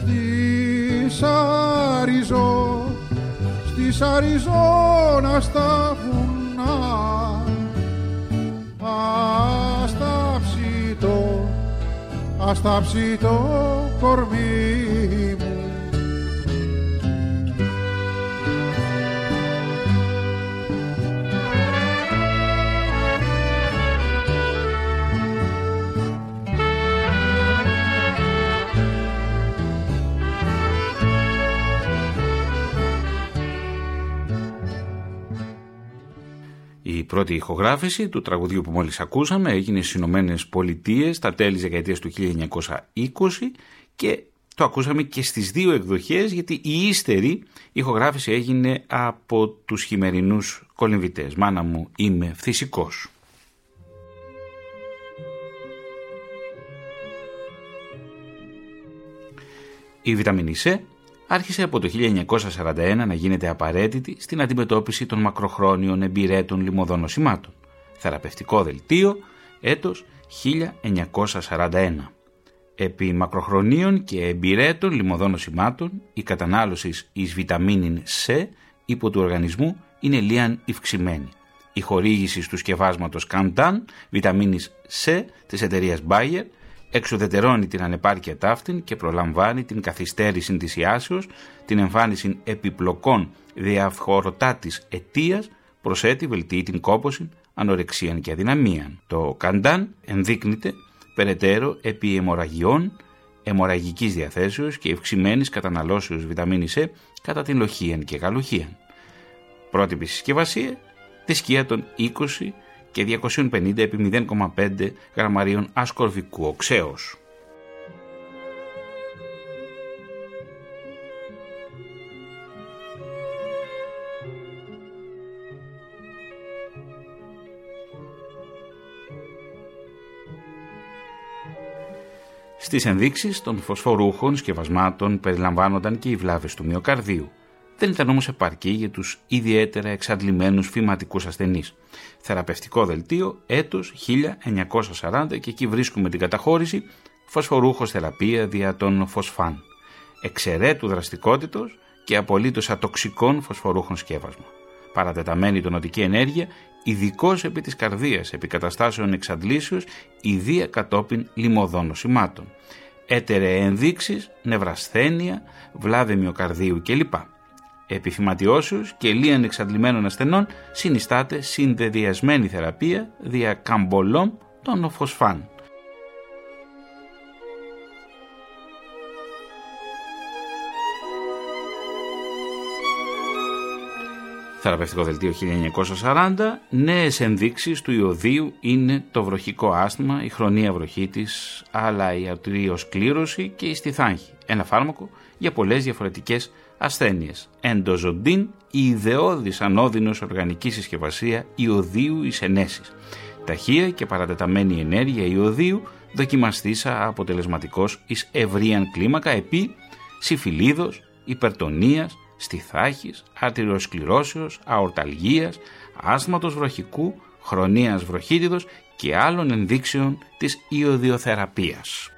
Στη Σαριζό, στη Σαριζόνα στα βουνά. Ας τάψει το, ας τάψει το κορμί Η πρώτη ηχογράφηση του τραγουδιού που μόλις ακούσαμε έγινε στις Ηνωμένες Πολιτείες στα τέλη της δεκαετίας του 1920 και το ακούσαμε και στις δύο εκδοχές γιατί η ύστερη ηχογράφηση έγινε από τους χειμερινούς κολυμβητές. Μάνα μου είμαι φυσικός. Η βιταμίνη C άρχισε από το 1941 να γίνεται απαραίτητη στην αντιμετώπιση των μακροχρόνιων εμπειρέτων λιμωδών νοσημάτων. Θεραπευτικό δελτίο, έτος 1941. Επί μακροχρονίων και εμπειρέτων λιμωδών νοσημάτων, η κατανάλωσης εις βιταμίνην C υπό του οργανισμού είναι λίαν ευξημένη. Η χορήγηση του σκευάσματος Κανταν, βιταμίνης C της εταιρείας Bayer, εξουδετερώνει την ανεπάρκεια ταύτην και προλαμβάνει την καθυστέρηση της ιάσεως, την εμφάνιση επιπλοκών διαφοροτάτης αιτίας, προσέτει βελτιεί την κόπωση, ανορεξίαν και αδυναμίαν. Το καντάν ενδείκνυται περαιτέρω επί αιμορραγιών, αιμορραγικής διαθέσεως και ευξημένης καταναλώσεως βιταμίνης E κατά την λοχίαν και γαλουχίαν. Πρότυπη συσκευασία, θρησκεία των 20 και 250 επί 0,5 γραμμαρίων ασκορβικού οξέως. Στις ενδείξεις των φωσφορούχων σκευασμάτων περιλαμβάνονταν και οι βλάβες του μυοκαρδίου. Δεν ήταν όμως επαρκή για τους ιδιαίτερα εξαντλημένους φυματικούς ασθενείς. Θεραπευτικό δελτίο έτος 1940 και εκεί βρίσκουμε την καταχώρηση φωσφορούχος θεραπεία δια των φωσφάν. Εξαιρέτου δραστικότητος και απολύτως ατοξικών φωσφορούχων σκεύασμα. Παρατεταμένη τονοτική ενέργεια, ειδικό επί της καρδίας, επί καταστάσεων εξαντλήσεως, ιδία κατόπιν λιμωδών νοσημάτων. Έτερε ενδείξεις, νευρασθένεια, βλάβη μυοκαρδίου κλπ επιφυματιώσεως και λίαν εξαντλημένων ασθενών συνιστάται συνδεδιασμένη θεραπεία δια καμπολόμ των οφοσφάν. Θεραπευτικό δελτίο 1940, νέες ενδείξεις του ιωδίου είναι το βροχικό άσθημα, η χρονία βροχή της, αλλά η αρτηριοσκλήρωση και η στιθάνχη. Ένα φάρμακο για πολλές διαφορετικές ασθένειες. Εντοζοντίν, η ιδεώδης ανώδυνος οργανική συσκευασία ιωδίου εις ενέσεις. Ταχεία και παρατεταμένη ενέργεια ιωδίου δοκιμαστήσα αποτελεσματικός εις ευρύαν κλίμακα επί συμφιλίδος, υπερτονίας, στιθάχης, αρτηριοσκληρώσεως, αορταλγίας, άσθματος βροχικού, χρονίας βροχίτιδος και άλλων ενδείξεων της ιωδιοθεραπείας.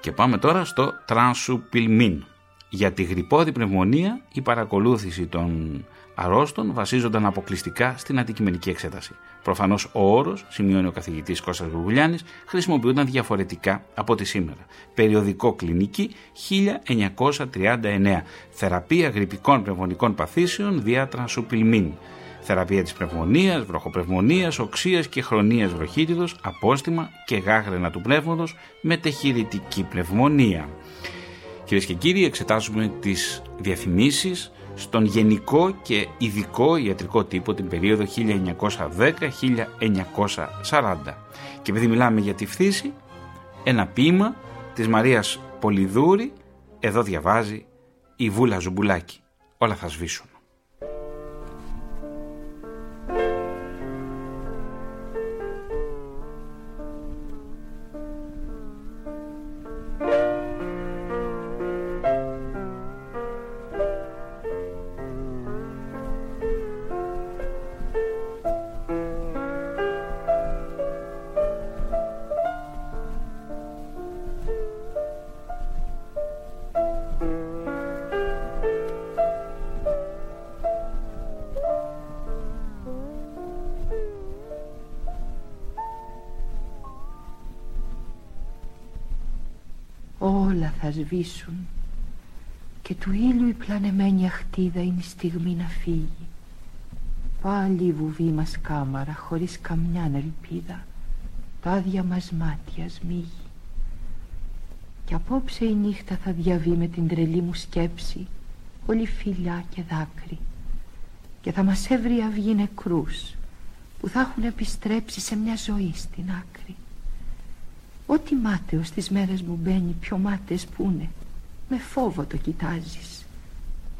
Και πάμε τώρα στο τρανσουπιλμίν. Για τη γρυπόδη πνευμονία η παρακολούθηση των αρρώστων βασίζονταν αποκλειστικά στην αντικειμενική εξέταση. Προφανώς ο όρος, σημειώνει ο καθηγητής Κώστας Γουργουλιάνης, χρησιμοποιούνταν διαφορετικά από τη σήμερα. Περιοδικό κλινική 1939. Θεραπεία γρυπικών πνευμονικών παθήσεων δια τρανσουπιλμίν. Θεραπεία της πνευμονίας, βροχοπνευμονίας, οξίας και χρονίας βροχίτιδος, απόστημα και γάγρενα του πνεύματος, μετεχειρητική πνευμονία. Κυρίες και κύριοι, εξετάζουμε τις διαφημίσεις στον γενικό και ειδικό ιατρικό τύπο την περίοδο 1910-1940. Και επειδή μιλάμε για τη φθίση, ένα ποίημα της Μαρίας Πολυδούρη, εδώ διαβάζει η Βούλα Ζουμπουλάκη. Όλα θα σβήσουν. Όλα θα σβήσουν και του ήλιου η πλανεμένη αχτίδα είναι η στιγμή να φύγει. Πάλι η βουβή μας κάμαρα χωρίς καμιά ελπίδα, τα άδεια μας μάτια σμίγει. Και απόψε η νύχτα θα διαβεί με την τρελή μου σκέψη, όλη φιλιά και δάκρυ και θα μας έβρει αυγή νεκρούς που θα έχουν επιστρέψει σε μια ζωή στην άκρη. Ό,τι μάταιος στις μέρες μου μπαίνει πιο μάταιες που είναι. Με φόβο το κοιτάζεις.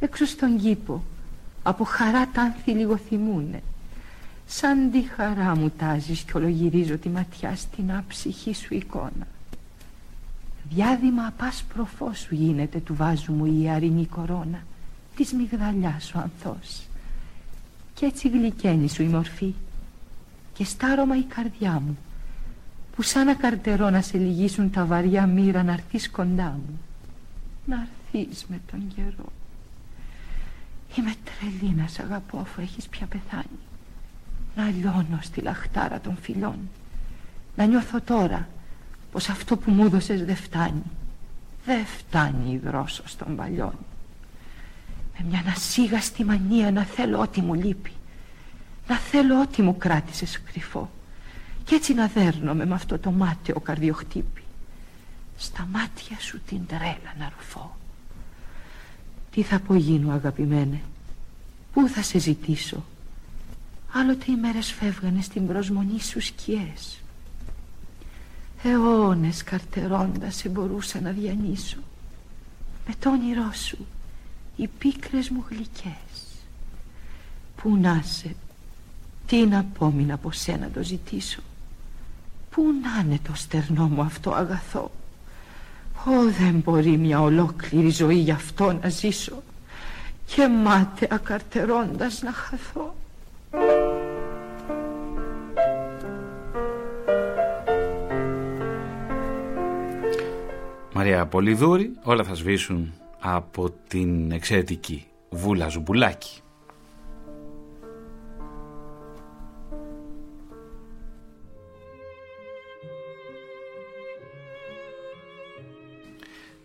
Έξω στον κήπο Από χαρά τα άνθη λιγοθυμούνε Σαν τη χαρά μου τάζεις Κι ολογυρίζω τη ματιά στην άψυχη σου εικόνα. Διάδημα απάσπρο φως σου γίνεται Του βάζου μου η αρινή κορώνα Της μυγδαλιάς σου ανθός. Κι έτσι γλυκαίνει σου η μορφή Και στάρωμα η καρδιά μου που σαν ακαρτερό να σε λυγίσουν τα βαριά μοίρα να έρθεις κοντά μου. Να έρθεις με τον καιρό. Είμαι τρελή να σ' αγαπώ αφού έχεις πια πεθάνει. Να λιώνω στη λαχτάρα των φιλών. Να νιώθω τώρα πως αυτό που μου έδωσες δεν φτάνει. Δεν φτάνει η δρόσος των παλιών. Με μια ανασύγαστη μανία να θέλω ό,τι μου λείπει. Να θέλω ό,τι μου κράτησες κρυφό. Κι έτσι να δέρνομαι με αυτό το μάταιο καρδιοχτύπη. Στα μάτια σου την τρέλα να ρουφώ. Τι θα απογίνω αγαπημένε; Πού θα σε ζητήσω; Άλλοτε οι μέρες φεύγανε στην προσμονή σου σκιές. Αιώνες καρτερώντας σε μπορούσα να διανύσω. Με το όνειρό σου οι πίκρες μου γλυκές. Πού να σε, τι να απόμεινα από σένα το ζητήσω. Πού να είναι το στερνό μου αυτό αγαθό; Ω δεν μπορεί μια ολόκληρη ζωή γι' αυτό να ζήσω Και μάταια καρτερώντας να χαθώ Μαρία Πολυδούρη, όλα θα σβήσουν από την εξαιρετική Βούλα Ζουμπουλάκη.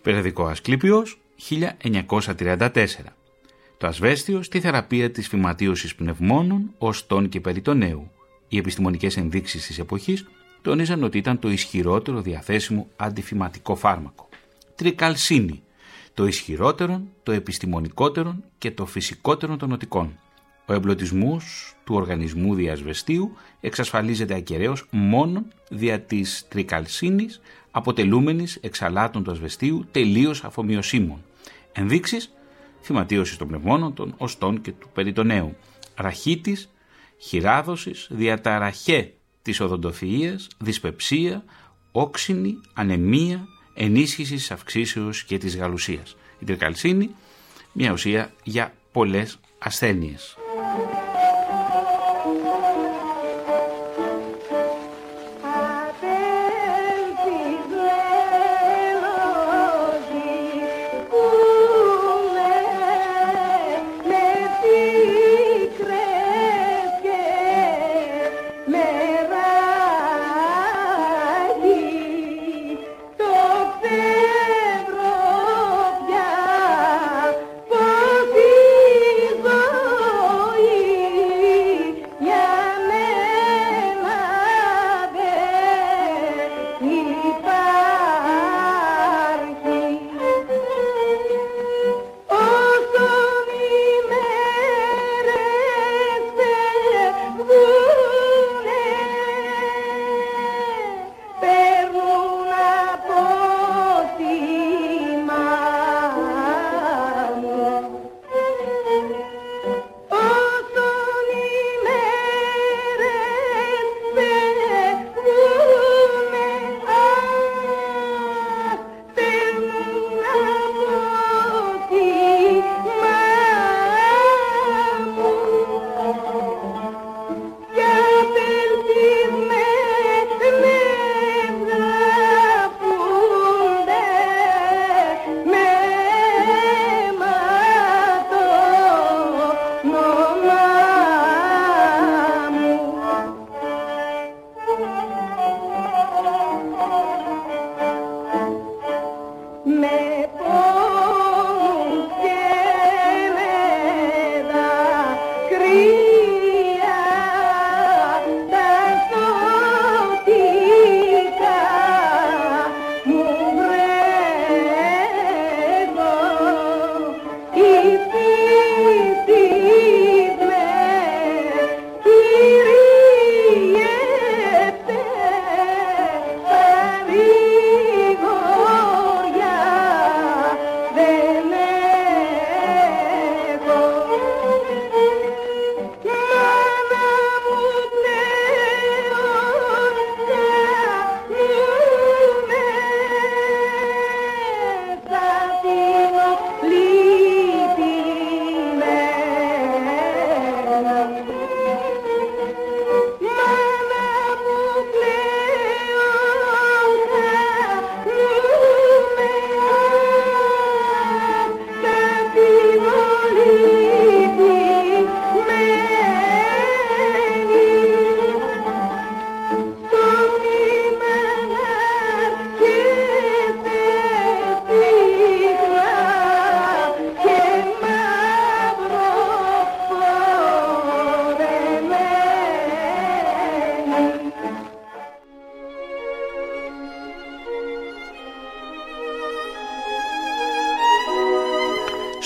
Περιοδικός Ασκλήπιος 1934. Το ασβέστιο στη θεραπεία της φυματίωσης πνευμόνων, οστών και περιτονέου. Οι επιστημονικές ενδείξεις της εποχής τόνιζαν ότι ήταν το ισχυρότερο διαθέσιμο αντιφυματικό φάρμακο. Τρικαλσίνη, το ισχυρότερο, το επιστημονικότερο και το φυσικότερο των νοτικών. Ο εμπλωτισμός του οργανισμού διασβεστίου εξασφαλίζεται ακεραίως μόνο δια της τρικαλσίνης αποτελούμενης εξαλάτων του ασβεστίου τελείως αφομοιωσίμων. Ενδείξεις θυματίωσης των πνευμόνων, των οστών και του περιτονέου. Ραχίτης, χειράδωσης, διαταραχέ της οδοντοφυΐας, δυσπεψία, όξινη, ανεμία, ενίσχυσης της αυξήσεως και της γαλουσίας. Η τρικαλσίνη, μια ουσία για πολλές ασθένειες.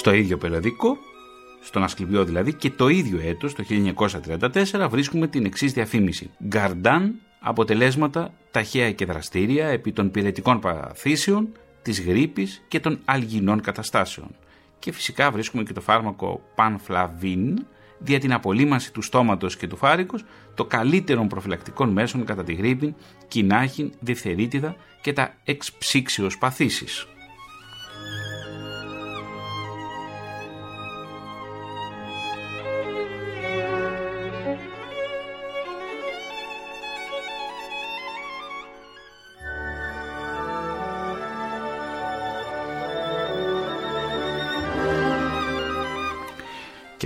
Στο ίδιο περιοδικό, στον Ασκληπιό δηλαδή, και το ίδιο έτος, το 1934, βρίσκουμε την εξής διαφήμιση. Γκαρντάν, αποτελέσματα ταχαία και δραστήρια επί των πυρετικών παθήσεων, της γρήπης και των αλγινών καταστάσεων. Και φυσικά βρίσκουμε και το φάρμακο Πανφλαβίν, δια την απολύμανση του στόματος και του φάρικος, το καλύτερο προφυλακτικών μέσων κατά τη γρήπη, κοινάχην, διφθερίτιδα και τα εξψήξιος παθήσεις.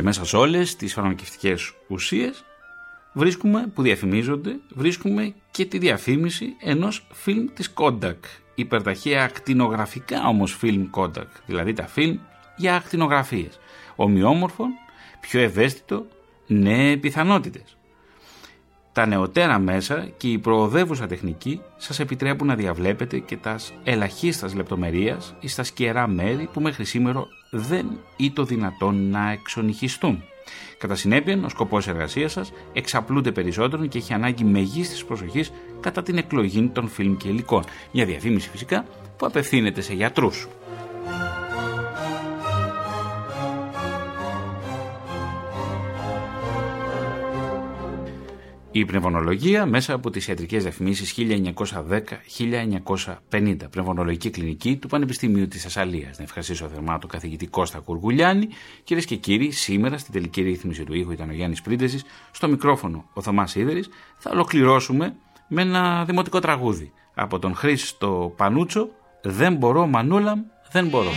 Και μέσα σε όλες τις φαρμακευτικές ουσίες βρίσκουμε, που διαφημίζονται, βρίσκουμε και τη διαφήμιση ενός φιλμ της Kodak. Υπερταχεία ακτινογραφικά όμως φιλμ Kodak, δηλαδή τα φιλμ για ακτινογραφίες. Ομοιόμορφο, πιο ευαίσθητο, νέε πιθανότητες. Τα νεωτέρα μέσα και η προοδεύουσα τεχνική σας επιτρέπουν να διαβλέπετε και τας ελαχίστας λεπτομερίας ή στα σκερά μέρη που μέχρι σήμερα δεν το δυνατόν να εξονυχιστούν. Κατά συνέπεια, ο σκοπός εργασίας σας εξαπλούνται περισσότερο και έχει ανάγκη μεγίστης προσοχής κατά την εκλογή των φιλμ και υλικών. Μια διαφήμιση φυσικά που απευθύνεται σε γιατρούς. Η πνευμονολογία μέσα από τις ιατρικές διαφημίσεις 1910-1950, πνευμονολογική κλινική του Πανεπιστημίου της Θεσσαλίας. Να ευχαριστήσω θερμά τον καθηγητή Κώστα Κουργουλιάνη. Κυρίες και κύριοι, σήμερα στην τελική ρύθμιση του ήχου ήταν ο Γιάννης Πρίντεζης, στο μικρόφωνο ο Θωμάς Σίδερης. Θα ολοκληρώσουμε με ένα δημοτικό τραγούδι από τον Χρήστο Πανούτσο «Δεν μπορώ Μανούλαμ, δεν μπορώ».